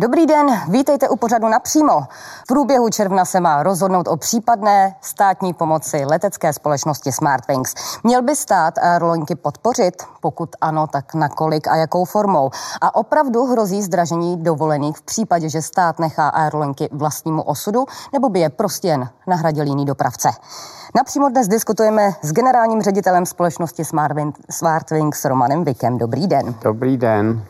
Dobrý den, vítejte u pořadu napřímo. V průběhu června se má rozhodnout o případné státní pomoci letecké společnosti Smartwings. Měl by stát aerolinky podpořit? Pokud ano, tak na kolik a jakou formou? A opravdu hrozí zdražení dovolených v případě, že stát nechá aerolinky vlastnímu osudu, nebo by je prostě jen nahradil jiný dopravce? Napřímo dnes diskutujeme s generálním ředitelem společnosti Smartwings Romanem Vikem. Dobrý den. Dobrý den.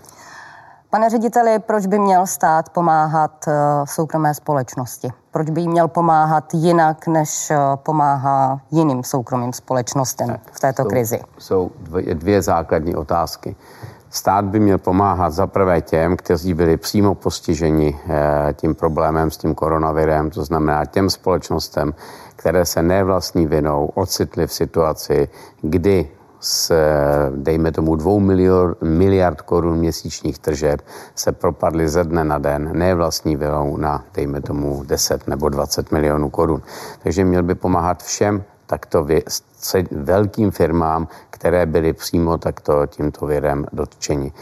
Pane řediteli, proč by měl stát pomáhat uh, soukromé společnosti? Proč by jí měl pomáhat jinak, než uh, pomáhá jiným soukromým společnostem v této jsou, krizi? Jsou dvě, dvě základní otázky. Stát by měl pomáhat za prvé těm, kteří byli přímo postiženi eh, tím problémem s tím koronavirem, to znamená těm společnostem, které se nevlastní vinou ocitly v situaci, kdy s, dejme tomu, dvou miliard, miliard korun měsíčních tržeb se propadly ze dne na den, ne vlastní vinou na, dejme tomu, 10 nebo 20 milionů korun. Takže měl by pomáhat všem takto vě, velkým firmám, které byly přímo takto tímto virem dotčeni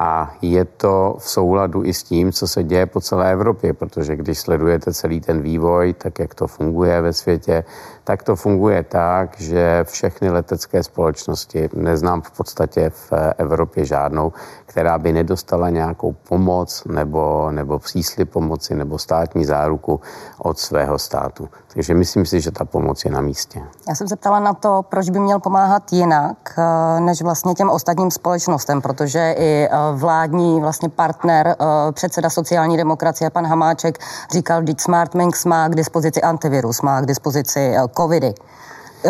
a je to v souladu i s tím, co se děje po celé Evropě, protože když sledujete celý ten vývoj, tak jak to funguje ve světě, tak to funguje tak, že všechny letecké společnosti, neznám v podstatě v Evropě žádnou, která by nedostala nějakou pomoc nebo, nebo příslip pomoci nebo státní záruku od svého státu. Takže myslím si, že ta pomoc je na místě. Já jsem se ptala na to, proč by měl pomáhat jinak, eh, než vlastně těm ostatním společnostem, protože i eh, vládní vlastně partner, eh, předseda sociální demokracie, pan Hamáček, říkal, že Smartminx má k dispozici antivirus, má k dispozici covidy.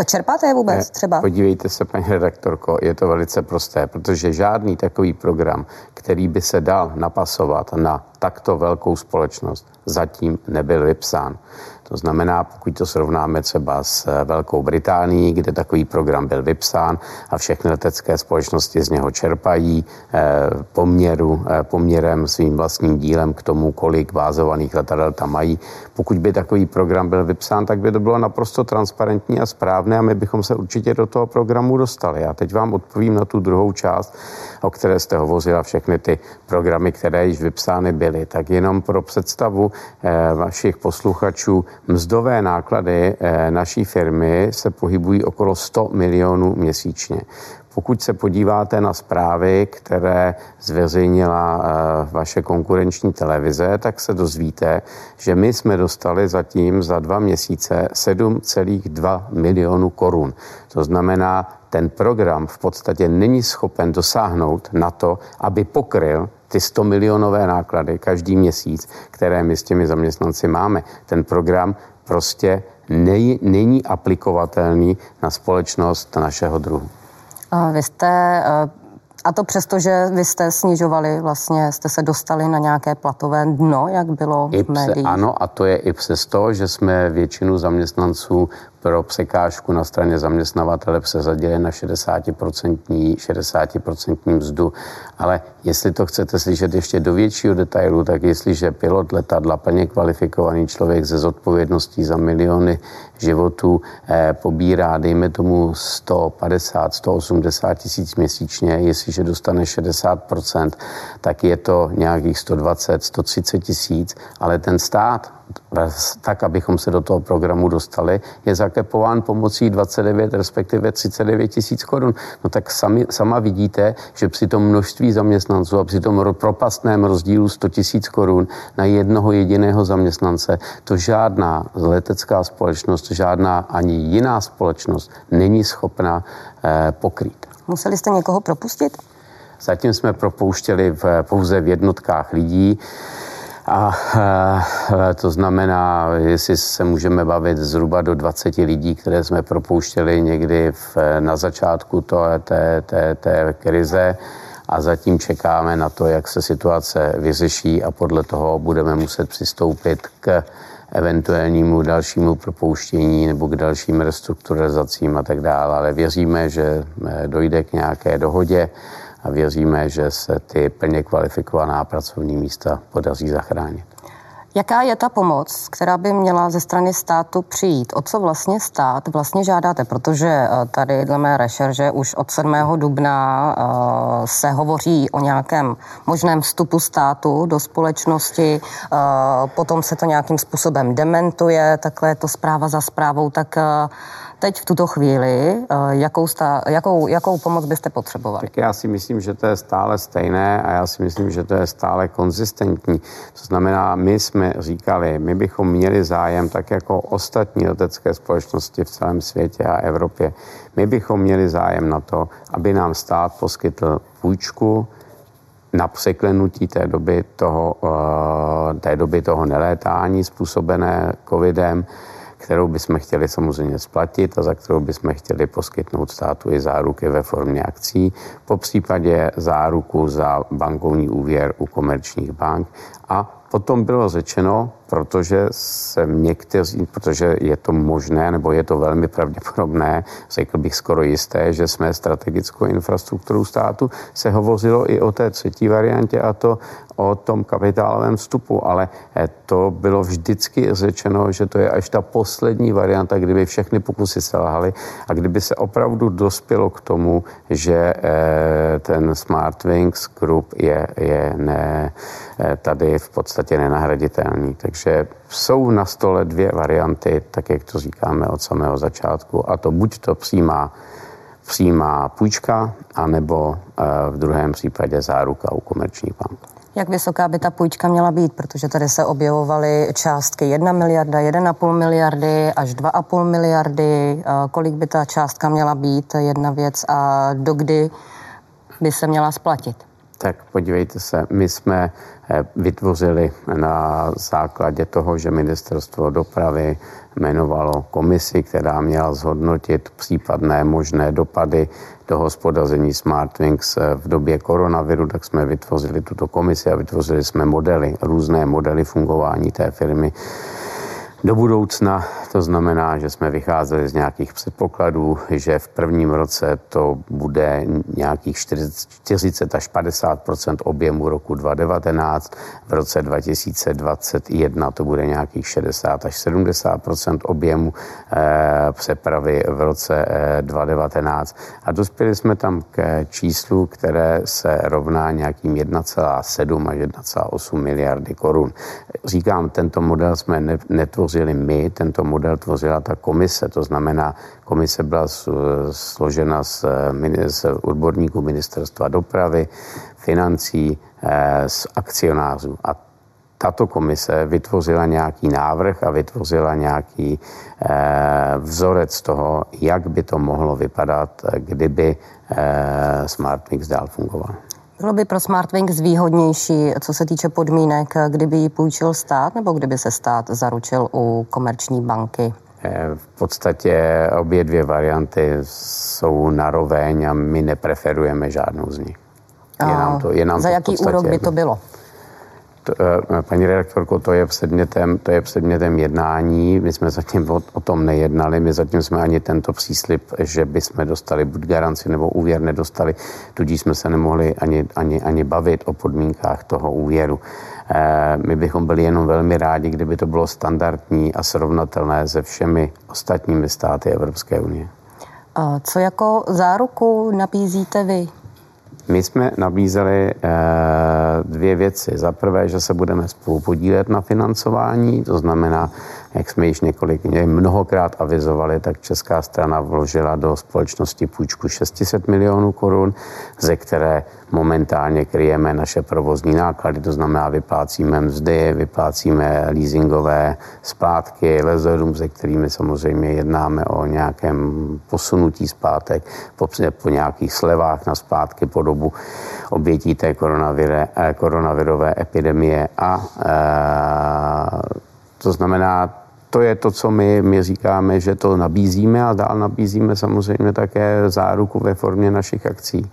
Čerpáte je vůbec třeba? Podívejte se, paní redaktorko, je to velice prosté, protože žádný takový program, který by se dal napasovat na takto velkou společnost, zatím nebyl vypsán. To znamená, pokud to srovnáme třeba s eh, Velkou Británií, kde takový program byl vypsán a všechny letecké společnosti z něho čerpají eh, poměru, eh, poměrem svým vlastním dílem k tomu, kolik vázovaných letadel tam mají. Pokud by takový program byl vypsán, tak by to bylo naprosto transparentní a správné a my bychom se určitě do toho programu dostali. Já teď vám odpovím na tu druhou část, o které jste hovořila, všechny ty programy, které již vypsány byly. Tak jenom pro představu vašich posluchačů, Mzdové náklady eh, naší firmy se pohybují okolo 100 milionů měsíčně. Pokud se podíváte na zprávy, které zveřejnila eh, vaše konkurenční televize, tak se dozvíte, že my jsme dostali zatím za dva měsíce 7,2 milionů korun. To znamená, ten program v podstatě není schopen dosáhnout na to, aby pokryl ty 100 milionové náklady každý měsíc, které my s těmi zaměstnanci máme. Ten program prostě nej, není aplikovatelný na společnost našeho druhu. Vy jste a to přesto, že vy jste snižovali, vlastně jste se dostali na nějaké platové dno, jak bylo I v médiích? Ano, a to je i přesto, že jsme většinu zaměstnanců pro překážku na straně zaměstnavatele přezadili na 60%, 60% mzdu. Ale jestli to chcete slyšet ještě do většího detailu, tak jestliže pilot letadla, plně kvalifikovaný člověk ze zodpovědností za miliony životů eh, pobírá, dejme tomu 150, 180 tisíc měsíčně, jestliže dostane 60%, tak je to nějakých 120, 130 tisíc, ale ten stát tak, abychom se do toho programu dostali, je zakepován pomocí 29, respektive 39 tisíc korun. No tak sami, sama vidíte, že při tom množství zaměstnanců a při tom propastném rozdílu 100 tisíc korun na jednoho jediného zaměstnance, to žádná letecká společnost, žádná ani jiná společnost není schopna eh, pokrýt. Museli jste někoho propustit? Zatím jsme propouštěli v, pouze v jednotkách lidí. A e, to znamená, jestli se můžeme bavit zhruba do 20 lidí, které jsme propouštěli někdy v, na začátku to, té, té, té krize a zatím čekáme na to, jak se situace vyřeší a podle toho budeme muset přistoupit k eventuálnímu dalšímu propouštění nebo k dalším restrukturalizacím a tak dále. Ale věříme, že dojde k nějaké dohodě a věříme, že se ty plně kvalifikovaná pracovní místa podaří zachránit. Jaká je ta pomoc, která by měla ze strany státu přijít? O co vlastně stát vlastně žádáte? Protože eh, tady dle mé rešerže už od 7. dubna eh, se hovoří o nějakém možném vstupu státu do společnosti, eh, potom se to nějakým způsobem dementuje, takhle je to zpráva za zprávou, tak teď v tuto chvíli, eh, jakou, stá, jakou, jakou pomoc byste potřebovali? Tak já si myslím, že to je stále stejné a já si myslím, že to je stále konzistentní. To znamená, my jsme říkali, my bychom měli zájem, tak jako ostatní letecké společnosti v celém světě a Evropě, my bychom měli zájem na to, aby nám stát poskytl půjčku na překlenutí té doby toho, eh, té doby toho nelétání způsobené covidem, kterou bychom chtěli samozřejmě splatit a za kterou bychom chtěli poskytnout státu i záruky ve formě akcí, po případě záruku za bankovní úvěr u komerčních bank. A Potom bylo řečeno, protože se někteří, protože je to možné, nebo je to velmi pravděpodobné, řekl bych skoro jisté, že jsme strategickou infrastrukturou státu, se hovořilo i o té třetí variantě a to o tom kapitálovém vstupu, ale eh, to bylo vždycky řečeno, že to je až ta poslední varianta, kdyby všechny pokusy selhaly a kdyby se opravdu dospělo k tomu, že eh, ten Smartwings Group je, je ne, eh, tady v podstatě nenahraditelný. Takže jsou na stole dvě varianty, tak jak to říkáme od samého začátku, a to buď to přijímá přímá půjčka, anebo v druhém případě záruka u komerčních bank. Jak vysoká by ta půjčka měla být? Protože tady se objevovaly částky 1 miliarda, 1,5 miliardy až 2,5 miliardy. Kolik by ta částka měla být, jedna věc, a dokdy by se měla splatit? Tak podívejte se, my jsme eh, vytvořili na základě toho, že ministerstvo dopravy jmenovalo komisi, která měla zhodnotit případné možné dopady do hospodaření Smartwings eh, v době koronaviru, tak jsme vytvořili tuto komisi a vytvořili jsme modely, různé modely fungování té firmy do budoucna. To znamená, že jsme vycházeli z nějakých předpokladů, že v prvním roce to bude nějakých 40 až 50% objemu roku 2019, v roce 2021 to bude nějakých 60 až 70% objemu eh, přepravy v roce eh, 2019. A dospěli jsme tam k číslu, které se rovná nějakým 1,7 až 1,8 miliardy korun. Říkám, tento model jsme netvořili tvořili my, tento model tvořila ta komise, to znamená, komise byla složena z, z odborníků ministerstva dopravy, financí, eh, z akcionářů. A tato komise vytvořila nějaký návrh a vytvořila nějaký eh, vzorec toho, jak by to mohlo vypadat, kdyby eh, SmartMix dál fungoval. Bylo by pro Smartwings výhodnější, co se týče podmínek, kdyby ji půjčil stát, nebo kdyby se stát zaručil u komerční banky? Eh, v podstatě obě dvě varianty jsou naroveň a my nepreferujeme žádnou z nich. Je nám to, je nám za to jaký úrok by to bylo? Eh, paní redaktorko, to je předmětem, to je předmětem jednání. My jsme zatím o, o tom nejednali, my zatím jsme ani tento příslip, že bychom dostali buď garanci nebo úvěr nedostali, tudíž jsme se nemohli ani, ani, ani bavit o podmínkách toho úvěru. Eh, my bychom byli jenom velmi rádi, kdyby to bylo standardní a srovnatelné se všemi ostatními státy Evropské unie. Co jako záruku nabízíte vy? My jsme nabízeli eh, dvě věci. Za prvé, že se budeme spolu podílet na financování, to znamená, jak jsme již několik, mnohokrát avizovali, tak česká strana vložila do společnosti půjčku 600 milionů korun, ze které momentálně kryjeme naše provozní náklady, to znamená vyplácíme mzdy, vyplácíme leasingové splátky, lezorům, se kterými samozřejmě jednáme o nějakém posunutí zpátek, po, po nějakých slevách na splátky po dobu obětí té eh, koronavirové epidemie a e, to znamená, to je to, co my, my říkáme, že to nabízíme a dál nabízíme samozřejmě také záruku ve formě našich akcí.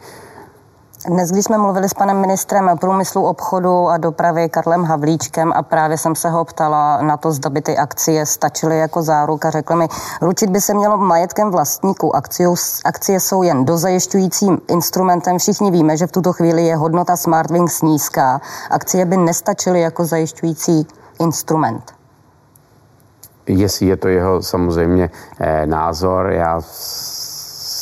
Dnes, když jsme mluvili s panem ministrem průmyslu, obchodu a dopravy Karlem Havlíčkem a právě jsem se ho ptala na to, zda by ty akcie stačily jako záruka, řekl mi, ručit by se mělo majetkem vlastníků. Akciu, akcie jsou jen dozajišťujícím instrumentem. Všichni víme, že v tuto chvíli je hodnota Smartwings nízká. Akcie by nestačily jako zajišťující instrument? Jestli je to jeho samozřejmě eh, názor, já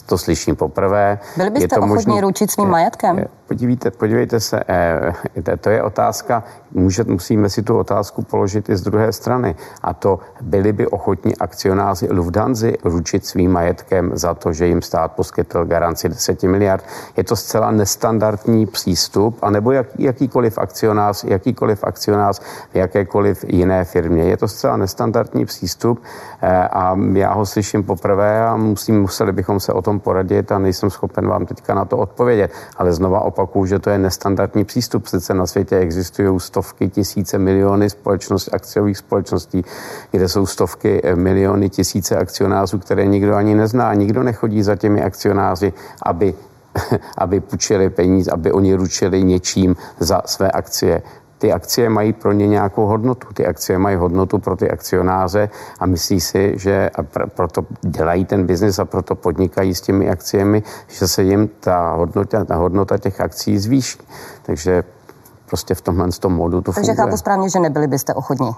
to slyším poprvé. Byli byste je to ochotní možný, ručit svým majetkem? Podívejte, podívejte se, eh, to je otázka, může, musíme si tu otázku položit i z druhé strany. A to byli by ochotní akcionáři Lufthansa ručit svým majetkem za to, že jim stát poskytl garanci 10 miliard. Je to zcela nestandardní přístup, anebo jak, jakýkoliv akcionář, jakýkoliv akcionář v jakékoliv jiné firmě. Je to zcela nestandardní přístup eh, a já ho slyším poprvé a musím, museli bychom se o tom poradit a nejsem schopen vám teďka na to odpovědět. Ale znova opakuju, že to je nestandardní přístup. Sice na světě existují stovky, tisíce, miliony společnost, akciových společností, kde jsou stovky, eh, miliony, tisíce akcionářů, které nikdo ani nezná. Nikdo nechodí za těmi akcionáři, aby aby půjčili peníze, aby oni ručili něčím za své akcie ty akcie mají pro ně nějakou hodnotu. Ty akcie mají hodnotu pro ty akcionáře a myslí si, že a pr- proto dělají ten biznis a proto podnikají s těmi akciemi, že se jim ta hodnota, ta hodnota těch akcí zvýší. Takže prostě v tomhle tom modu to Takže funguje. chápu správně, že nebyli byste ochotní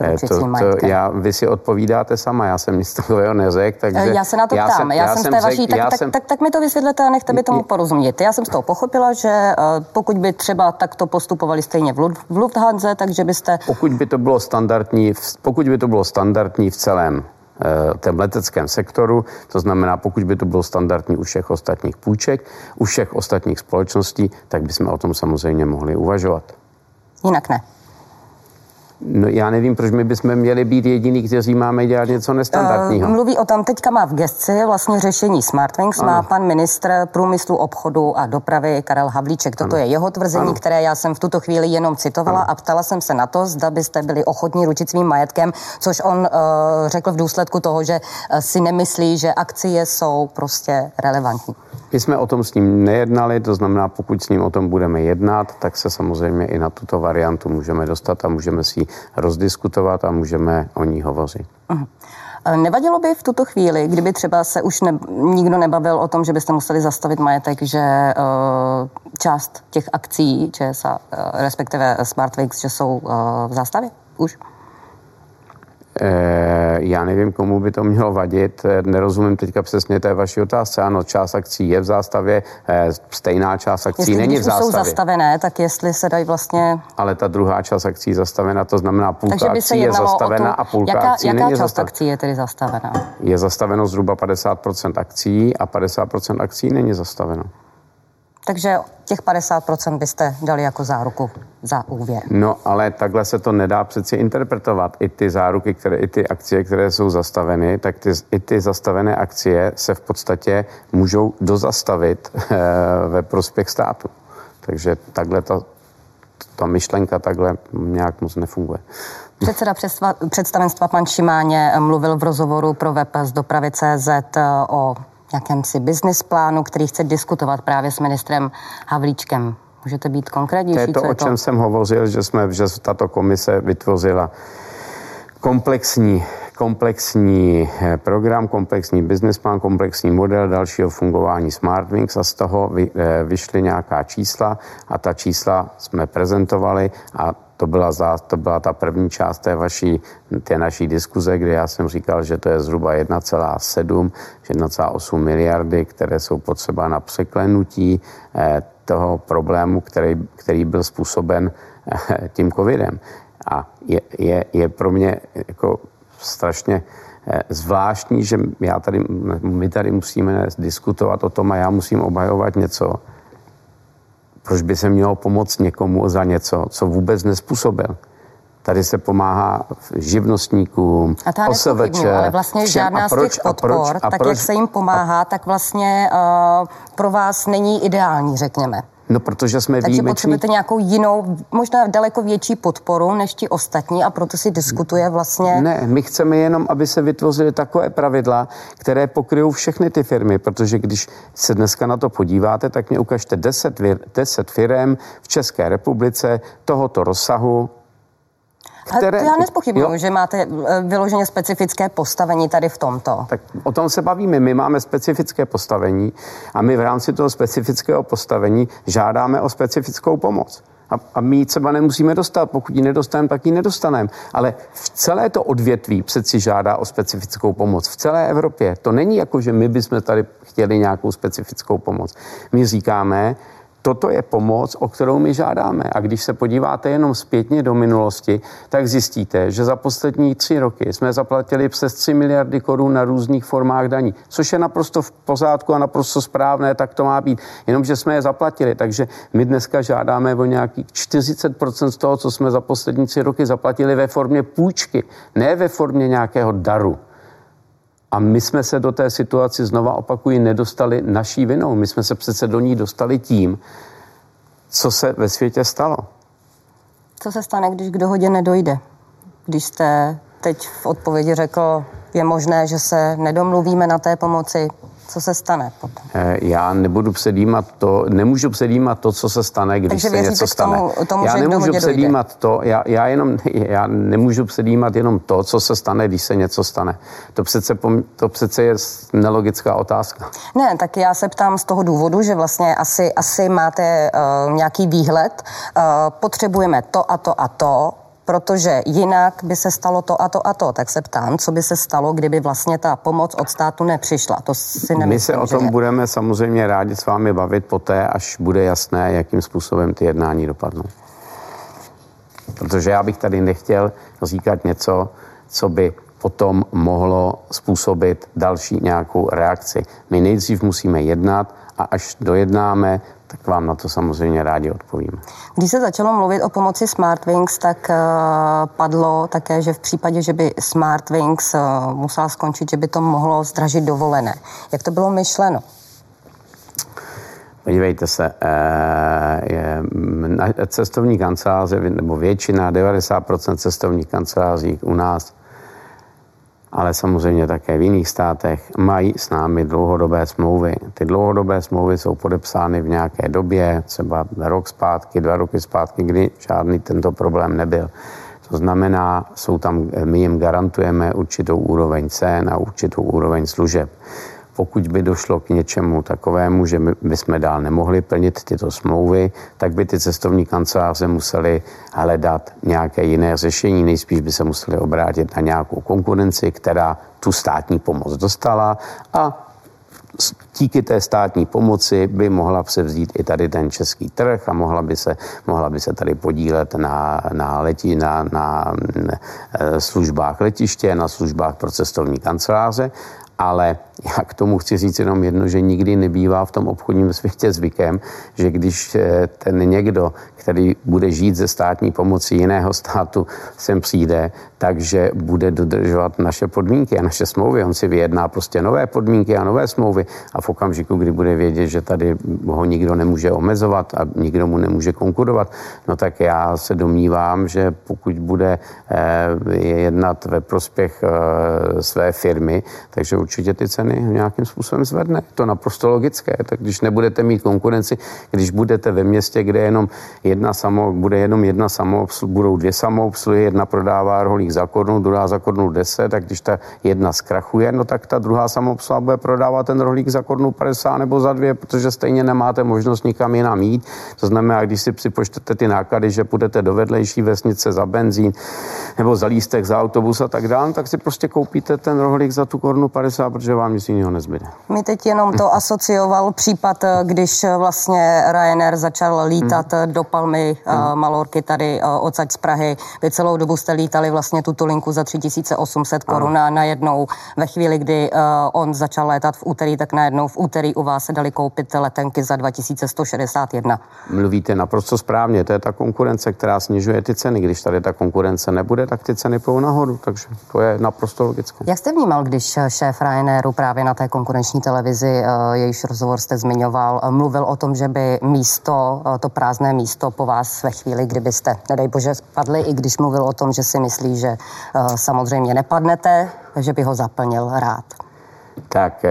Eh, to, to, já, vy si odpovídáte sama, já jsem nic takového neřekl, takže... Eh, já se na to já ptám, jsem, já, jsem z té vaší, tak, tak, jsem... tak, tak mi to vysvětlete a nechte mi tomu porozumět. Já jsem z toho pochopila, že eh, pokud by třeba takto postupovali stejně v, v Lufthansa, takže byste... Pokud by to bylo standardní, pokud by to bylo standardní v celém tém leteckém sektoru, to znamená, pokud by to bylo standardní u všech ostatních půjček, u všech ostatních společností, tak bychom o tom samozřejmě mohli uvažovat. Jinak ne. No, já nevím, proč my bychom měli být jediní, kteří máme dělat něco nestandardního. Uh, mluví o tom, teďka má v gesci vlastně řešení Smartwings, ano. má pan ministr průmyslu, obchodu a dopravy Karel Havlíček. Toto ano. je jeho tvrzení, ano. které já jsem v tuto chvíli jenom citovala ano. a ptala jsem se na to, zda byste byli ochotní ručit svým majetkem, což on uh, řekl v důsledku toho, že uh, si nemyslí, že akcie jsou prostě relevantní. My jsme o tom s ním nejednali, to znamená, pokud s ním o tom budeme jednat, tak se samozřejmě i na tuto variantu můžeme dostat a můžeme si ji rozdiskutovat a můžeme o ní hovořit. Uh-huh. Nevadilo by v tuto chvíli, kdyby třeba se už ne, nikdo nebavil o tom, že byste museli zastavit majetek, že uh, část těch akcí ČSA, uh, respektive Smartwings, že jsou uh, v zástavě už? Eh, já nevím, komu by to mělo vadit. Eh, nerozumím teďka přesně té vaší otázce. Ano, část akcí je v zástavě, eh, stejná část akcí jestli není v zástavě. jsou zastavené, tak jestli se dají vlastně... Ale ta druhá část akcí zastavena, to znamená půlka akcí je zastavena tu, a půlka jaká, akcí jaká není část zastavena. akcí je tedy zastavena? Je zastaveno zhruba 50% akcí a 50% akcí není zastaveno. Takže těch 50% byste dali jako záruku za úvěr. No, ale takhle se to nedá přeci interpretovat. I ty záruky, které, i ty akcie, které jsou zastaveny, tak ty, i ty zastavené akcie se v podstatě můžou dozastavit e, ve prospěch státu. Takže takhle ta, ta myšlenka takhle nějak moc nefunguje. Předseda představenstva pan Šimáně mluvil v rozhovoru pro web z dopravy CZ o jakémsi business plánu, který chce diskutovat právě s ministrem Havlíčkem. Můžete být konkrétnější? To je to, o čem to? jsem hovořil, že, jsme, že tato komise vytvořila komplexní, komplexní eh, program, komplexní business plán, komplexní model dalšího fungování SmartWings a z toho eh, vyšly nějaká čísla a ta čísla jsme prezentovali a to byla, za, to byla ta první část té, vaší, té naší diskuze, kde já jsem říkal, že to je zhruba 1,7, 1,8 miliardy, které jsou potřeba na překlenutí eh, toho problému, který, který byl způsoben tím covidem. A je, je, je pro mě jako strašně eh, zvláštní, že já tady, my tady musíme diskutovat o tom a já musím obhajovat něco, proč by se mělo pomoct někomu za něco, co vůbec nespůsobil? Tady se pomáhá živnostníkům, a OSVČ. Ale vlastně všem. žádná proč, z těch podpor, a proč, a tak proč, jak se jim pomáhá, a... tak vlastně uh, pro vás není ideální, řekněme. No, protože jsme Takže výjimeční. potřebujete nějakou jinou, možná daleko větší podporu než ti ostatní a proto si diskutuje vlastně... Ne, my chceme jenom, aby se vytvořily takové pravidla, které pokryjou všechny ty firmy, protože když se dneska na to podíváte, tak mě ukažte 10, 10 firm v České republice tohoto rozsahu, které... To já nespochybnuju, že máte eh, vyloženě specifické postavení tady v tomto. Tak o tom se bavíme. My máme specifické postavení a my v rámci toho specifického postavení žádáme o specifickou pomoc. A, a my ji třeba nemusíme dostat. Pokud ji nedostaneme, tak ji nedostaneme. Ale v celé to odvětví přeci žádá o specifickou pomoc. V celé Evropě. To není jako, že my bychom tady chtěli nějakou specifickou pomoc. My říkáme, Toto je pomoc, o kterou my žádáme. A když se podíváte jenom zpětně do minulosti, tak zjistíte, že za poslední tři roky jsme zaplatili přes 3 miliardy korun na různých formách daní, což je naprosto v pořádku a naprosto správné, tak to má být. Jenomže jsme je zaplatili, takže my dneska žádáme o nějakých 40% z toho, co jsme za poslední tři roky zaplatili ve formě půjčky, ne ve formě nějakého daru. A my jsme se do té situaci, znova opakuji, nedostali naší vinou. My jsme se přece do ní dostali tím, co se ve světě stalo. Co se stane, když k dohodě nedojde? Když jste teď v odpovědi řekl, je možné, že se nedomluvíme na té pomoci, co se stane potom? Eh, já nebudu předjímat to, nemůžu předjímat to, co se stane, když Takže se něco stane. Tomu, tomu, já nemůžu předjímat to, já, já, jenom, já nemůžu předjímat jenom to, co se stane, když se něco stane. To přece, to přece je nelogická otázka. Ne, tak já se ptám z toho důvodu, že vlastně asi, asi máte uh, nějaký výhled, uh, potřebujeme to a to a to, protože jinak by se stalo to a to a to. Tak se ptám, co by se stalo, kdyby vlastně ta pomoc od státu nepřišla. To si nemyslím, My se o tom je... budeme samozřejmě rádi s vámi bavit poté, až bude jasné, jakým způsobem ty jednání dopadnou. Protože já bych tady nechtěl říkat něco, co by potom mohlo způsobit další nějakou reakci. My nejdřív musíme jednat a až dojednáme, tak vám na to samozřejmě rádi odpovíme. Když se začalo mluvit o pomoci Smartwings, tak uh, padlo také, že v případě, že by Smartwings uh, musela skončit, že by to mohlo zdražit dovolené. Jak to bylo myšleno? Podívejte se, eh, je, cestovní kanceláře, nebo většina, 90% cestovních kanceláří u nás ale samozřejmě také v jiných státech, mají s námi dlouhodobé smlouvy. Ty dlouhodobé smlouvy jsou podepsány v nějaké době, třeba rok zpátky, dva roky zpátky, kdy žádný tento problém nebyl. To znamená, jsou tam, my jim garantujeme určitou úroveň cen a určitou úroveň služeb pokud by došlo k něčemu takovému, že my bychom dál nemohli plnit tyto smlouvy, tak by ty cestovní kanceláře museli hledat nějaké jiné řešení. Nejspíš by se museli obrátit na nějakou konkurenci, která tu státní pomoc dostala a díky té státní pomoci by mohla převzít i tady ten český trh a mohla by se, mohla by se tady podílet na, na, letí, na, na, eh, službách letiště, na službách pro cestovní kanceláře ale já k tomu chci říct jenom jedno, že nikdy nebývá v tom obchodním světě zvykem, že když eh, ten někdo, který bude žít ze státní pomoci jiného státu, sem přijde, takže bude dodržovat naše podmínky a naše smlouvy. On si vyjedná prostě nové podmínky a nové smlouvy a v okamžiku, kdy bude vědět, že tady ho nikdo nemůže omezovat a nikdo mu nemůže konkurovat, no tak já se domnívám, že pokud bude eh, jednat ve prospěch eh, své firmy, takže určitě ty ceny nějakým způsobem zvedne. Je to naprosto logické. Tak když nebudete mít konkurenci, když budete ve městě, kde jenom jedna samo, bude jenom jedna samoobsluha, budou dvě samoobsluhy, jedna prodává rohlík za korunu, druhá za korunu 10, tak když ta jedna zkrachuje, no tak ta druhá samoobsluha bude prodávat ten rohlík za korunu 50 nebo za dvě, protože stejně nemáte možnost nikam jinam jít. To znamená, když si připočtete ty náklady, že půjdete do vedlejší vesnice za benzín nebo za lístek za autobus a tak dále, tak si prostě koupíte ten rohlík za tu korunu 50, protože vám nic jiného nezbyde. Mi teď jenom to asocioval případ, když vlastně Ryanair začal lítat hmm. do Palmy hmm. Malorky tady odsaď z Prahy. Vy celou dobu jste lítali vlastně tuto linku za 3800 korun a najednou ve chvíli, kdy on začal létat v úterý, tak najednou v úterý u vás se dali koupit letenky za 2161. Mluvíte naprosto správně, to je ta konkurence, která snižuje ty ceny. Když tady ta konkurence nebude, tak ty ceny půjdou nahoru, takže to je naprosto logické. Jak jste vnímal, když šéf Ryanairu právě na té konkurenční televizi, eh, jejíž rozhovor jste zmiňoval, eh, mluvil o tom, že by místo, eh, to prázdné místo po vás ve chvíli, kdybyste, nedej bože, spadli, i když mluvil o tom, že si myslí, že samozřejmě nepadnete, že by ho zaplnil rád. Tak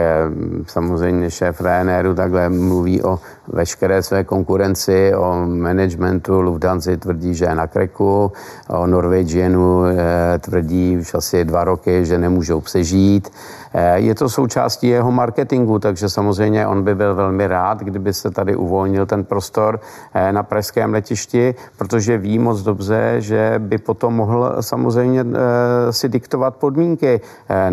samozřejmě šéf Ryanairu takhle mluví o veškeré své konkurenci, o managementu Lufthansa tvrdí, že je na kreku, o Norwegianu eh, tvrdí už asi dva roky, že nemůžou přežít. Eh, je to součástí jeho marketingu, takže samozřejmě on by byl velmi rád, kdyby se tady uvolnil ten prostor eh, na pražském letišti, protože ví moc dobře, že by potom mohl samozřejmě si diktovat podmínky,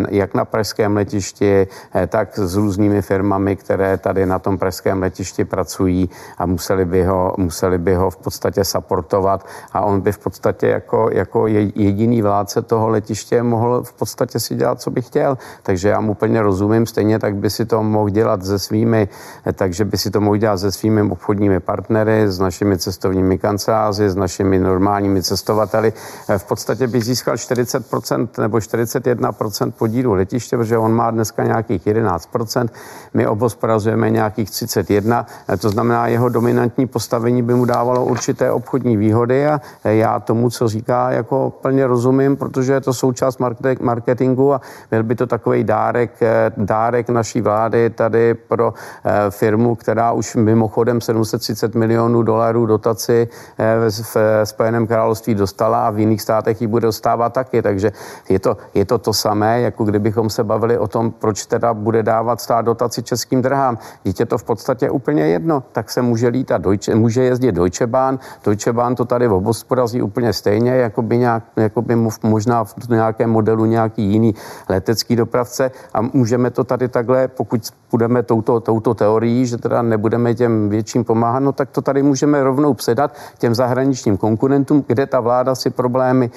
jak na pražském letišti, tak s různými firmami, které tady na tom pražském letišti pracují pracují a museli by ho, museli by ho v podstatě supportovat a on by v podstatě jako, jako jediný vládce toho letiště mohl v podstatě si dělat, co by chtěl. Takže já mu úplně rozumím, stejně tak by si to mohl dělat se svými, takže by si to mohl dělat se svými obchodními partnery, s našimi cestovními kanceláři, s našimi normálními cestovateli. V podstatě by získal 40% nebo 41% podílu letiště, protože on má dneska nějakých 11%, my obospodařujeme nějakých 31, to znamená, jeho dominantní postavení by mu dávalo určité obchodní výhody a já tomu, co říká, jako plně rozumím, protože je to součást marketingu a byl by to takový dárek, eh, dárek naší vlády tady pro eh, firmu, která už mimochodem 730 milionů dolarů dotaci eh, v Spojeném království dostala a v jiných státech ji bude dostávat taky. Takže je to, je to to samé, jako kdybychom se bavili o tom, proč teda bude dávat stát dotaci českým drhám. Dítě to v podstatě úplně jedno jedno, tak se může lítat, Deutsche, může jezdit Deutsche Bahn, Deutsche Bahn to tady obospodazí úplně stejně, jako by, nějak, jako by možná v nějakém modelu nějaký jiný letecký dopravce. A můžeme to tady takhle, pokud budeme touto, touto teorií, že teda nebudeme těm větším pomáhat, no tak to tady můžeme rovnou předat těm zahraničním konkurentům, kde ta vláda si problémy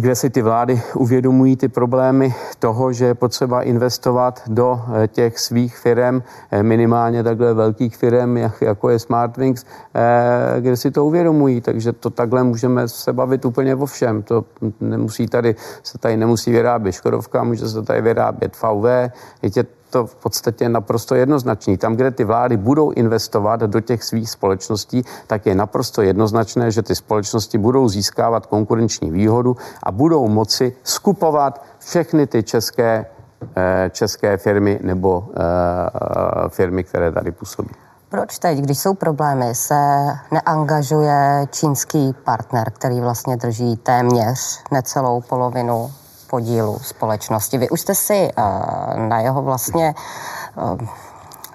kde si ty vlády uvědomují ty problémy toho, že je potřeba investovat do eh, těch svých firm, eh, minimálně takhle velkých firm, jako je Smartwings, eh, kde si to uvědomují. Takže to takhle můžeme se bavit úplně o všem. To nemusí tady, se tady nemusí vyrábět Škodovka, může se tady vyrábět VW. Je to v podstatě naprosto jednoznačný. Tam, kde ty vlády budou investovat do těch svých společností, tak je naprosto jednoznačné, že ty společnosti budou získávat konkurenční výhodu a budou moci skupovat všechny ty české, eh, české firmy nebo eh, firmy, které tady působí. Proč teď, když jsou problémy, se neangažuje čínský partner, který vlastně drží téměř necelou polovinu podílu společnosti. Vy už jste si eh, na jeho vlastně eh,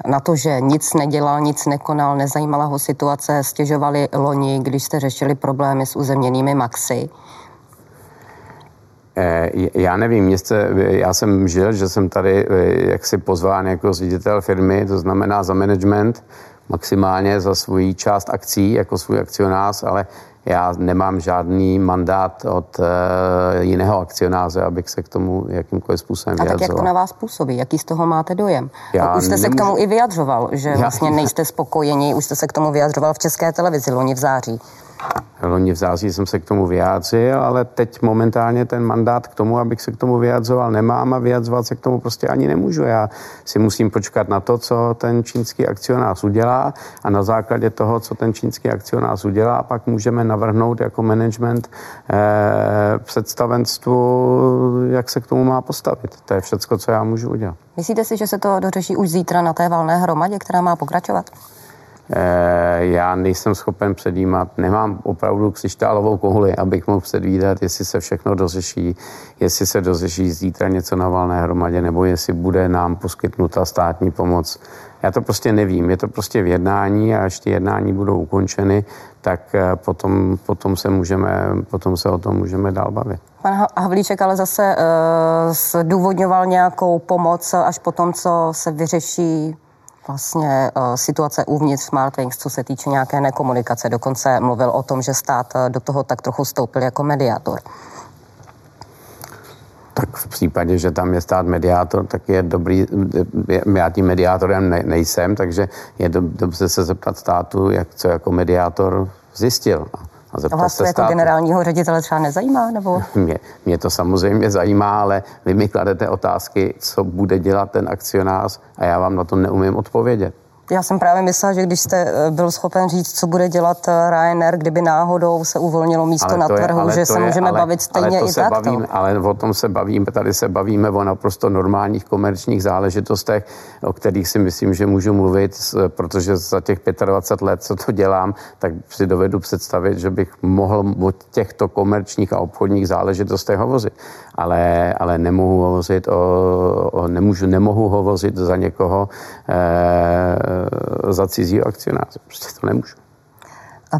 na to, že nic nedělal, nic nekonal, nezajímala ho situace, stěžovali loni, když jste řešili problémy s uzemněnými maxy. Eh, já nevím, městce, já jsem žil, že jsem tady jaksi pozván jako ředitel firmy, to znamená za management, maximálně za svůj část akcí jako svůj akcionář, ale já nemám žádný mandát od uh, jiného akcionáře, abych se k tomu jakýmkoliv způsobem vyjadřoval. A tak jak to na vás působí? Jaký z toho máte dojem? Já už jste nemůžu... se k tomu i vyjadřoval, že já... vlastně nejste spokojeni, už jste se k tomu vyjadřoval v České televizi loni v září. Loni v září jsem se k tomu vyjádřil, ale teď momentálně ten mandát k tomu, abych se k tomu vyjadřoval, nemám a vyjadřovat se k tomu prostě ani nemůžu. Já si musím počkat na to, co ten čínský akcionář udělá a na základě toho, co ten čínský akcionář udělá, pak můžeme navrhnout jako management eh, představenstvu, jak se k tomu má postavit. To je všecko, co já můžu udělat. Myslíte si, že se to dořeší už zítra na té valné hromadě, která má pokračovat? Eh, já nejsem schopen předjímat, nemám opravdu křišťálovou kouli, abych mohl předvídat, jestli se všechno dořeší, jestli se dořeší zítra něco na valné hromadě, nebo jestli bude nám poskytnuta státní pomoc. Já to prostě nevím, je to prostě v jednání a až ty jednání budou ukončeny, tak eh, potom, potom, se, můžeme, potom se o tom můžeme dál bavit. Pan Havlíček ale zase uh, zdůvodňoval nějakou pomoc až po tom, co se vyřeší vlastně uh, situace uvnitř Smartwings, co se týče nějaké nekomunikace. Dokonce mluvil o tom, že stát uh, do toho tak trochu stoupil jako mediátor. Tak v případě, že tam je stát mediátor, tak je dobrý, já tím mediátorem ne, nejsem, takže je dobře se zeptat státu, jak, co jako mediátor zjistil. A zeptat vás to jako státu. generálního ředitele třeba nezajímá? Nebo? Mě, mě to samozřejmě zajímá, ale vy mi kladete otázky, co bude dělat ten akcionář a já vám na to neumím odpovědět. Já jsem právě myslela, že když jste eh, byl schopen říct, co bude dělat eh, Ryanair, kdyby náhodou se uvolnilo místo na trhu, že se je, můžeme ale, bavit stejně ale i tak. Bavím, ale o tom se bavíme, tady se bavíme o naprosto normálních komerčních záležitostech, o kterých si myslím, že můžu mluvit, protože za těch 25 let, co to dělám, tak si dovedu představit, že bych mohl o těchto komerčních a obchodních záležitostech hovořit. Ale, ale nemohu hovořit o, o nemůžu, nemohu hovořit za někoho, e, za cizího akcionáře. Prostě to nemůžu.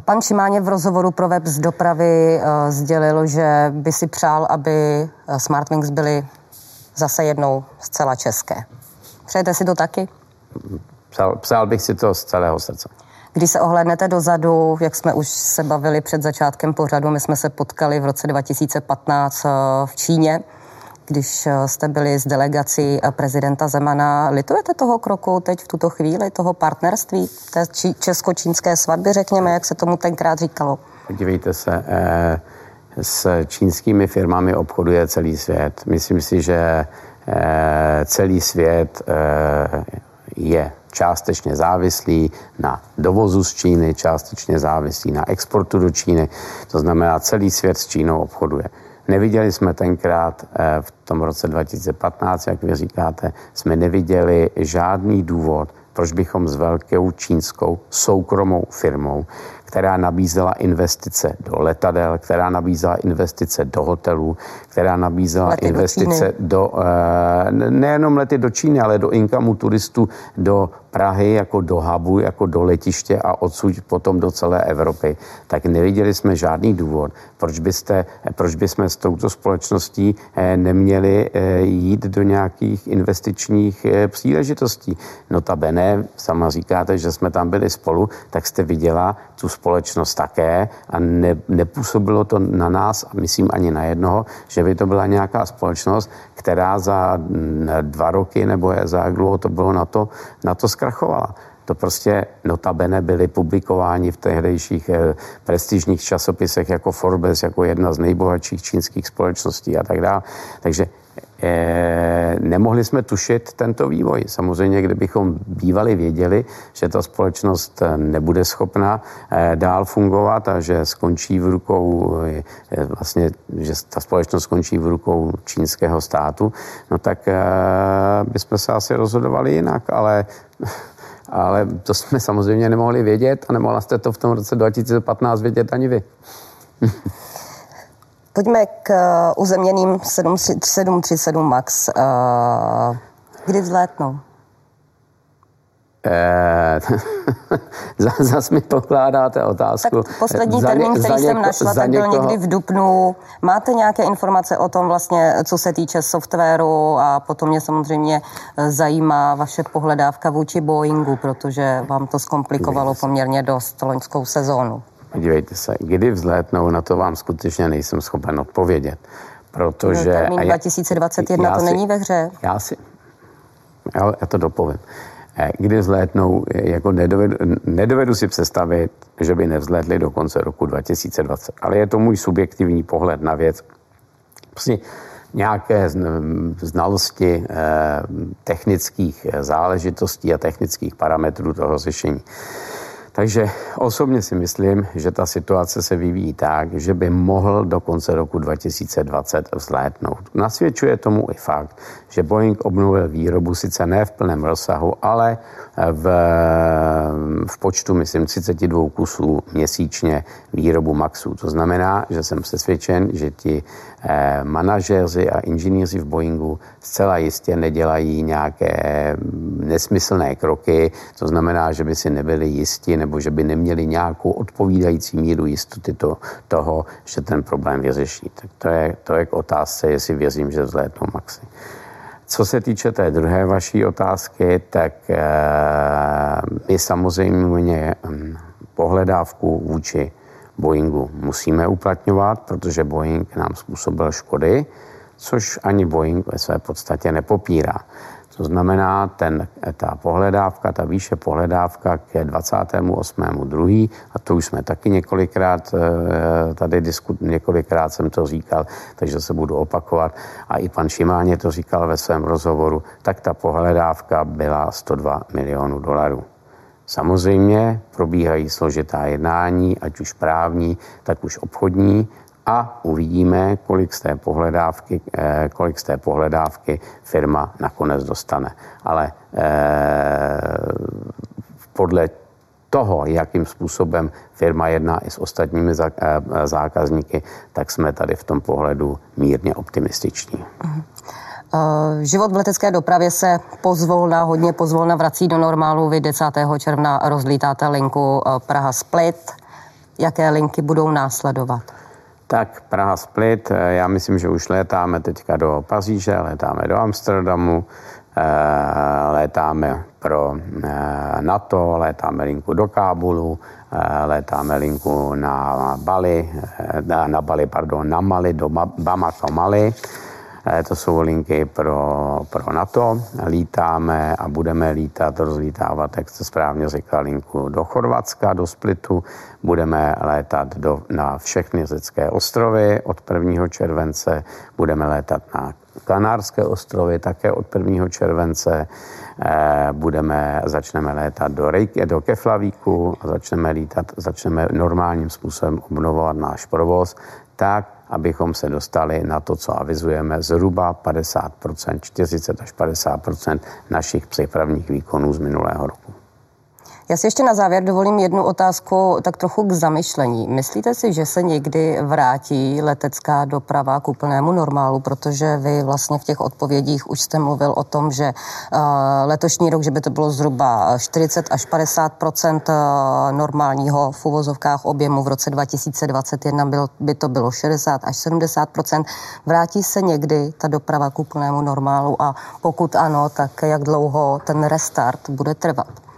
Pan Šimáně v rozhovoru pro web z dopravy uh, sdělil, že by si přál, aby eh, Smartwings byly zase jednou zcela české. Přejete si to taky? Přál, přál bych si to z celého srdce. Když se ohlednete dozadu, jak jsme už se bavili před začátkem pořadu, my jsme se potkali v roce 2015 v Číně když eh, jste byli s delegací eh, prezidenta Zemana. Litujete toho kroku teď v tuto chvíli, toho partnerství, té česko-čínské svatby, řekněme, jak se tomu tenkrát říkalo? Podívejte se, eh, s čínskými firmami obchoduje celý svět. Myslím si, že celý svět je částečně závislý na dovozu z Číny, částečně závislý na exportu do Číny. To znamená, celý svět s Čínou obchoduje. Neviděli jsme tenkrát eh, v tom roce 2015, jak vy říkáte, jsme neviděli žádný důvod, proč bychom s velkou čínskou soukromou firmou, která nabízela investice do letadel, která nabízela investice do hotelů, která nabízela lety investice do, do eh, nejenom lety do Číny, ale do inkamu turistů do Prahy jako do hubu, jako do letiště a odsud potom do celé Evropy, tak neviděli jsme žádný důvod, proč, byste, proč bychom s touto společností eh, neměli eh, jít do nějakých investičních eh, příležitostí. Notabene, sama říkáte, že jsme tam byli spolu, tak jste viděla tu společnost také a ne, nepůsobilo to na nás, a myslím ani na jednoho, že by to byla nějaká společnost, která za dva roky nebo za jak dlouho to bylo na to, na to zkrachovala. To prostě notabene byly publikováni v tehdejších eh, prestižních časopisech jako Forbes, jako jedna z nejbohatších čínských společností a tak dále. Takže nemohli jsme tušit tento vývoj. Samozřejmě, kdybychom bývali věděli, že ta společnost eh, nebude schopna eh, dál fungovat a že skončí v rukou, vlastně, že ta společnost skončí v rukou čínského státu, no tak bychom se asi rozhodovali jinak, ale ale to jsme samozřejmě nemohli vědět a nemohla jste to v tom roce 2015 vědět ani vy. Pojďme k uh, uzemněným 737 MAX. Uh, kdy vzlétnou? Eh, zas mi pokládáte otázku. Tak poslední termín, který něko, jsem našla, tak byl někdy v Dubnu. Máte nějaké informace o tom vlastně, co se týče softwaru a potom mě samozřejmě eh, zajímá vaše pohledávka vůči Boeingu, protože vám to zkomplikovalo poměrně dost loňskou sezónu. Podívejte se, kdy vzlétnou, na to vám skutečně nejsem schopen odpovědět. Protože... Termín 2021 to si, není ve hře. Já si... Já, já to dopovím. Eh, kdy vzlétnou, jako nedovedu, nedovedu si představit, že by nevzlétli do konce roku 2020. Ale je to můj subjektivní pohled na věc. Prostě nějaké znalosti eh, technických záležitostí a technických parametrů toho řešení. Takže osobně si myslím, že ta situace se vyvíjí tak, že by mohl do konce roku 2020 vzlétnout. Nasvědčuje tomu i fakt, že Boeing obnovil výrobu sice ne v plném rozsahu, ale v, v počtu, myslím, 32 kusů měsíčně výrobu Maxu. To znamená, že jsem přesvědčen, že ti eh, manažeři a inženýři v Boeingu zcela jistě nedělají nějaké nesmyslné kroky, to znamená, že by si nebyli jisti nebo že by neměli nějakou odpovídající míru jistoty to, toho, že ten problém vyřeší. Tak to je, to je k otázce, jestli věřím, že vzlétnou Maxi. Co se týče té druhé vaší otázky, tak e, my samozřejmě hm, pohledávku vůči Boeingu musíme uplatňovat, protože Boeing nám způsobil škody, což ani Boeing ve své podstatě nepopírá. To znamená, ten, ta pohledávka, ta výše pohledávka ke 28.2. a to už jsme taky několikrát eh, tady diskut, několikrát jsem to říkal, takže se budu opakovat. A i pan Šimáně to říkal ve svém rozhovoru, tak ta pohledávka byla 102 milionů dolarů. Samozřejmě probíhají složitá jednání, ať už právní, tak už obchodní a uvidíme, kolik z té pohledávky, eh, kolik z té pohledávky firma nakonec dostane. Ale eh, podle toho, jakým způsobem firma jedná i s ostatními eh, zákazníky, tak jsme tady v tom pohledu mírně optimističní. Život v letecké dopravě se pozvolna, hodně pozvolna vrací do normálu. Vy 10. června rozlítáte linku Praha Split. Jaké linky budou následovat? Tak Praha Split, eh, já myslím, že už létáme teďka do Paříže, létáme do Amsterdamu, eh, létáme pro eh, NATO, létáme linku do Kábulu, létáme linku na Bali, na Bali, pardon, na Mali, do Bamako Mali. To jsou linky pro, pro NATO. Lítáme a budeme lítat, rozlítávat, jak jste správně řekla, linku do Chorvatska, do Splitu. Budeme létat do, na všechny řecké ostrovy od 1. července. Budeme létat na Kanárské ostrovy také od 1. července. Eh, budeme, začneme létat do, Rejky, do Keflavíku a začneme lítat, začneme normálním způsobem obnovovat náš provoz tak, abychom se dostali na to, co avizujeme, zhruba 50%, 40 až 50% našich přepravních výkonů z minulého roku. Já si ještě na závěr dovolím jednu otázku tak trochu k zamyšlení. Myslíte si, že se někdy vrátí letecká doprava k úplnému normálu, protože vy vlastně v těch odpovědích už jste mluvil o tom, že uh, letošní rok, že by to bylo zhruba 40 až 50 uh, normálního v uvozovkách objemu, v roce 2021 bylo, by to bylo 60 až 70% Vrátí se někdy ta doprava k úplnému normálu a pokud ano, tak jak dlouho ten restart bude trvat?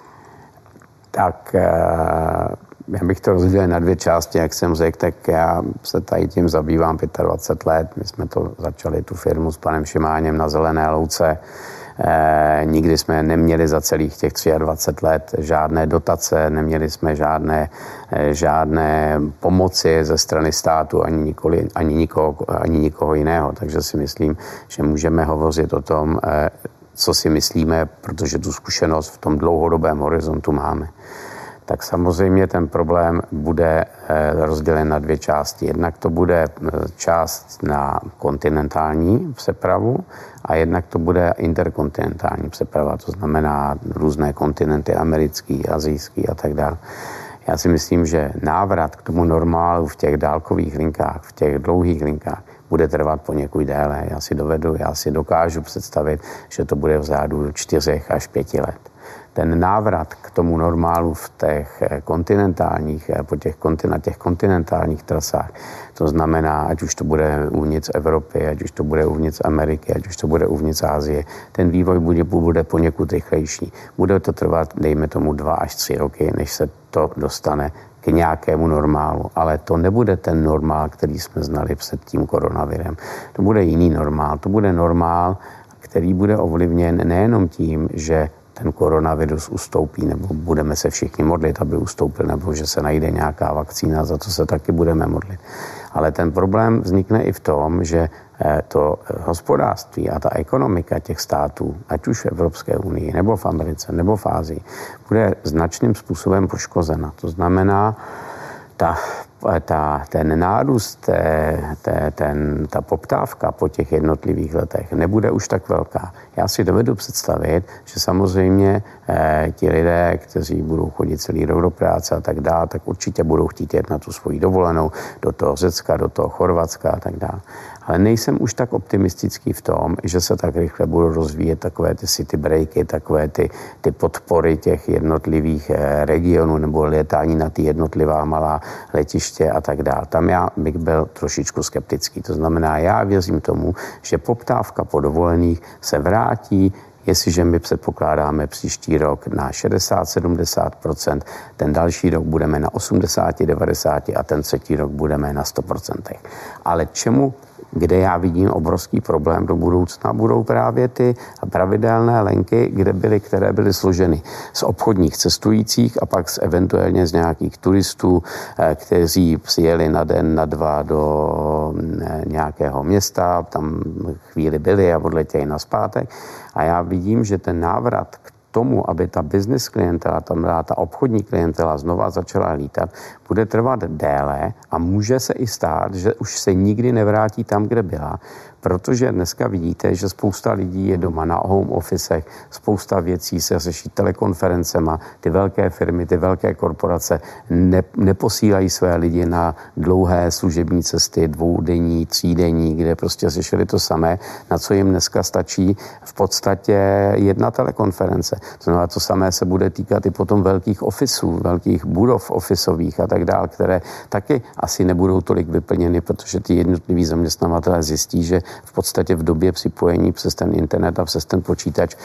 Tak eh, já bych to rozdělil na dvě části, jak jsem řekl, tak já se tady tím zabývám 25 let. My jsme to začali, tu firmu s panem Šimáněm na Zelené louce. E, nikdy jsme neměli za celých těch 23 let žádné dotace, neměli jsme žádné, e, žádné pomoci ze strany státu ani, nikoli, ani, nikoho, ani nikoho jiného. Takže si myslím, že můžeme hovořit o tom, co si myslíme, protože tu zkušenost v tom dlouhodobém horizontu máme. Tak samozřejmě ten problém bude eh, rozdělen na dvě části. Jednak to bude eh, část na kontinentální přepravu a jednak to bude interkontinentální přeprava, to znamená různé kontinenty, americký, azijský a tak dále. Já si myslím, že návrat k tomu normálu v těch dálkových linkách, v těch dlouhých linkách, bude trvat poněkud déle. Já si dovedu, já si dokážu představit, že to bude v řádu čtyřech až pěti let. Ten návrat k tomu normálu v těch eh, kontinentálních, eh, po těch, na těch kontinentálních trasách, to znamená, ať už to bude uvnitř Evropy, ať už to bude uvnitř Ameriky, ať už to bude uvnitř Ázie, ten vývoj bude, bude poněkud rychlejší. Bude to trvat, dejme tomu, dva až tři roky, než se to dostane k nějakému normálu. Ale to nebude ten normál, který jsme znali před tím koronavirem. To bude jiný normál. To bude normál, který bude ovlivněn nejenom tím, že ten koronavirus ustoupí, nebo budeme se všichni modlit, aby ustoupil, nebo že se najde nějaká vakcína, za to se taky budeme modlit. Ale ten problém vznikne i v tom, že eh, to hospodářství a ta ekonomika těch států, ať už v Evropské unii, nebo v Americe, nebo v Ázii, bude značným způsobem poškozena. To znamená, ta ta, ten nárůst, té, té, ten, ta poptávka po těch jednotlivých letech nebude už tak velká. Já si dovedu představit, že samozřejmě eh, ti lidé, kteří budou chodit celý rok do práce a tak dále, tak určitě budou chtít jet na tu svoji dovolenou do toho Řecka, do toho Chorvatska a tak dále ale nejsem už tak optimistický v tom, že se tak rychle budou rozvíjet takové ty city breaky, takové ty, ty podpory těch jednotlivých eh, regionů nebo letání na ty jednotlivá malá letiště a tak dále. Tam já bych byl trošičku skeptický. To znamená, já věřím tomu, že poptávka po dovolených se vrátí Jestliže my předpokládáme příští rok na 60-70%, ten další rok budeme na 80-90% a ten třetí rok budeme na 100%. Ale čemu kde já vidím obrovský problém do budoucna, budou právě ty pravidelné lenky, kde byly, které byly složeny z obchodních cestujících a pak z, eventuálně z nějakých turistů, eh, kteří přijeli na den, na dva do eh, nějakého města, tam chvíli byli a odletěli na zpátek. A já vidím, že ten návrat k tomu, aby ta business klientela, tam ta obchodní klientela znova začala lítat, bude trvat déle a může se i stát, že už se nikdy nevrátí tam, kde byla, protože dneska vidíte, že spousta lidí je doma na home officech, spousta věcí se řeší telekonferencema, ty velké firmy, ty velké korporace ne, neposílají své lidi na dlouhé služební cesty, dvoudenní, třídenní, kde prostě řešili to samé, na co jim dneska stačí v podstatě jedna telekonference. To znamená, to samé se bude týkat i potom velkých ofisů, velkých budov ofisových a tak dále, které taky asi nebudou tolik vyplněny, protože ty jednotliví zaměstnavatelé zjistí, že v podstatě v době připojení přes ten internet a přes ten počítač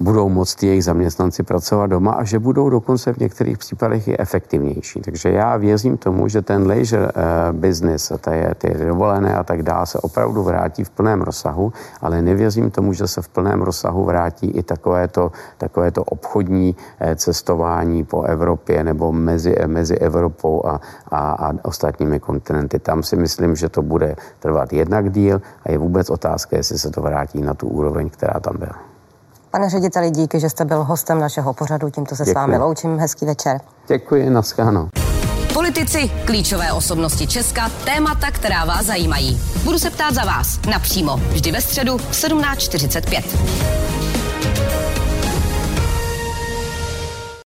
budou moct jejich zaměstnanci pracovat doma a že budou dokonce v některých případech i efektivnější. Takže já věřím tomu, že ten leisure uh, business, ty, ty dovolené a tak dále, se opravdu vrátí v plném rozsahu, ale nevěřím tomu, že se v plném rozsahu vrátí i takovéto, takovéto obchodní uh, cestování po Evropě nebo mezi, mezi Evropou a, a, a ostatními kontinenty. Tam si myslím, že to bude trvat jednak díl a je vůbec otázka, jestli se to vrátí na tu úroveň, která tam byla. Pane řediteli, díky, že jste byl hostem našeho pořadu. Tímto se Děkuji. s vámi loučím. Hezký večer. Děkuji, nascháno. Politici, klíčové osobnosti Česka, témata, která vás zajímají. Budu se ptát za vás napřímo, vždy ve středu v 17.45.